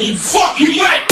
you fucking right!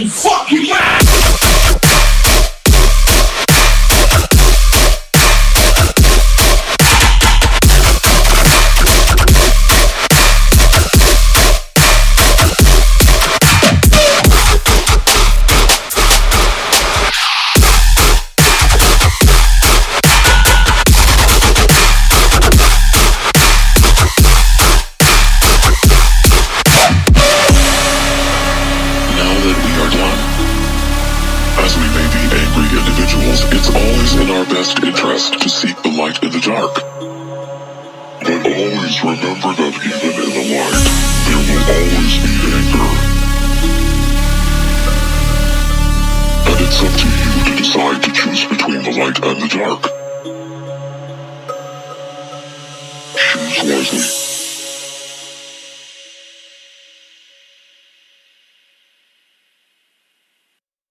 Yes. As we may be angry individuals, it's always in our best interest to seek the light in the dark. But always remember that even in the light, there will always be anger. And it's up to you to decide to choose between the light and the dark. Choose wisely.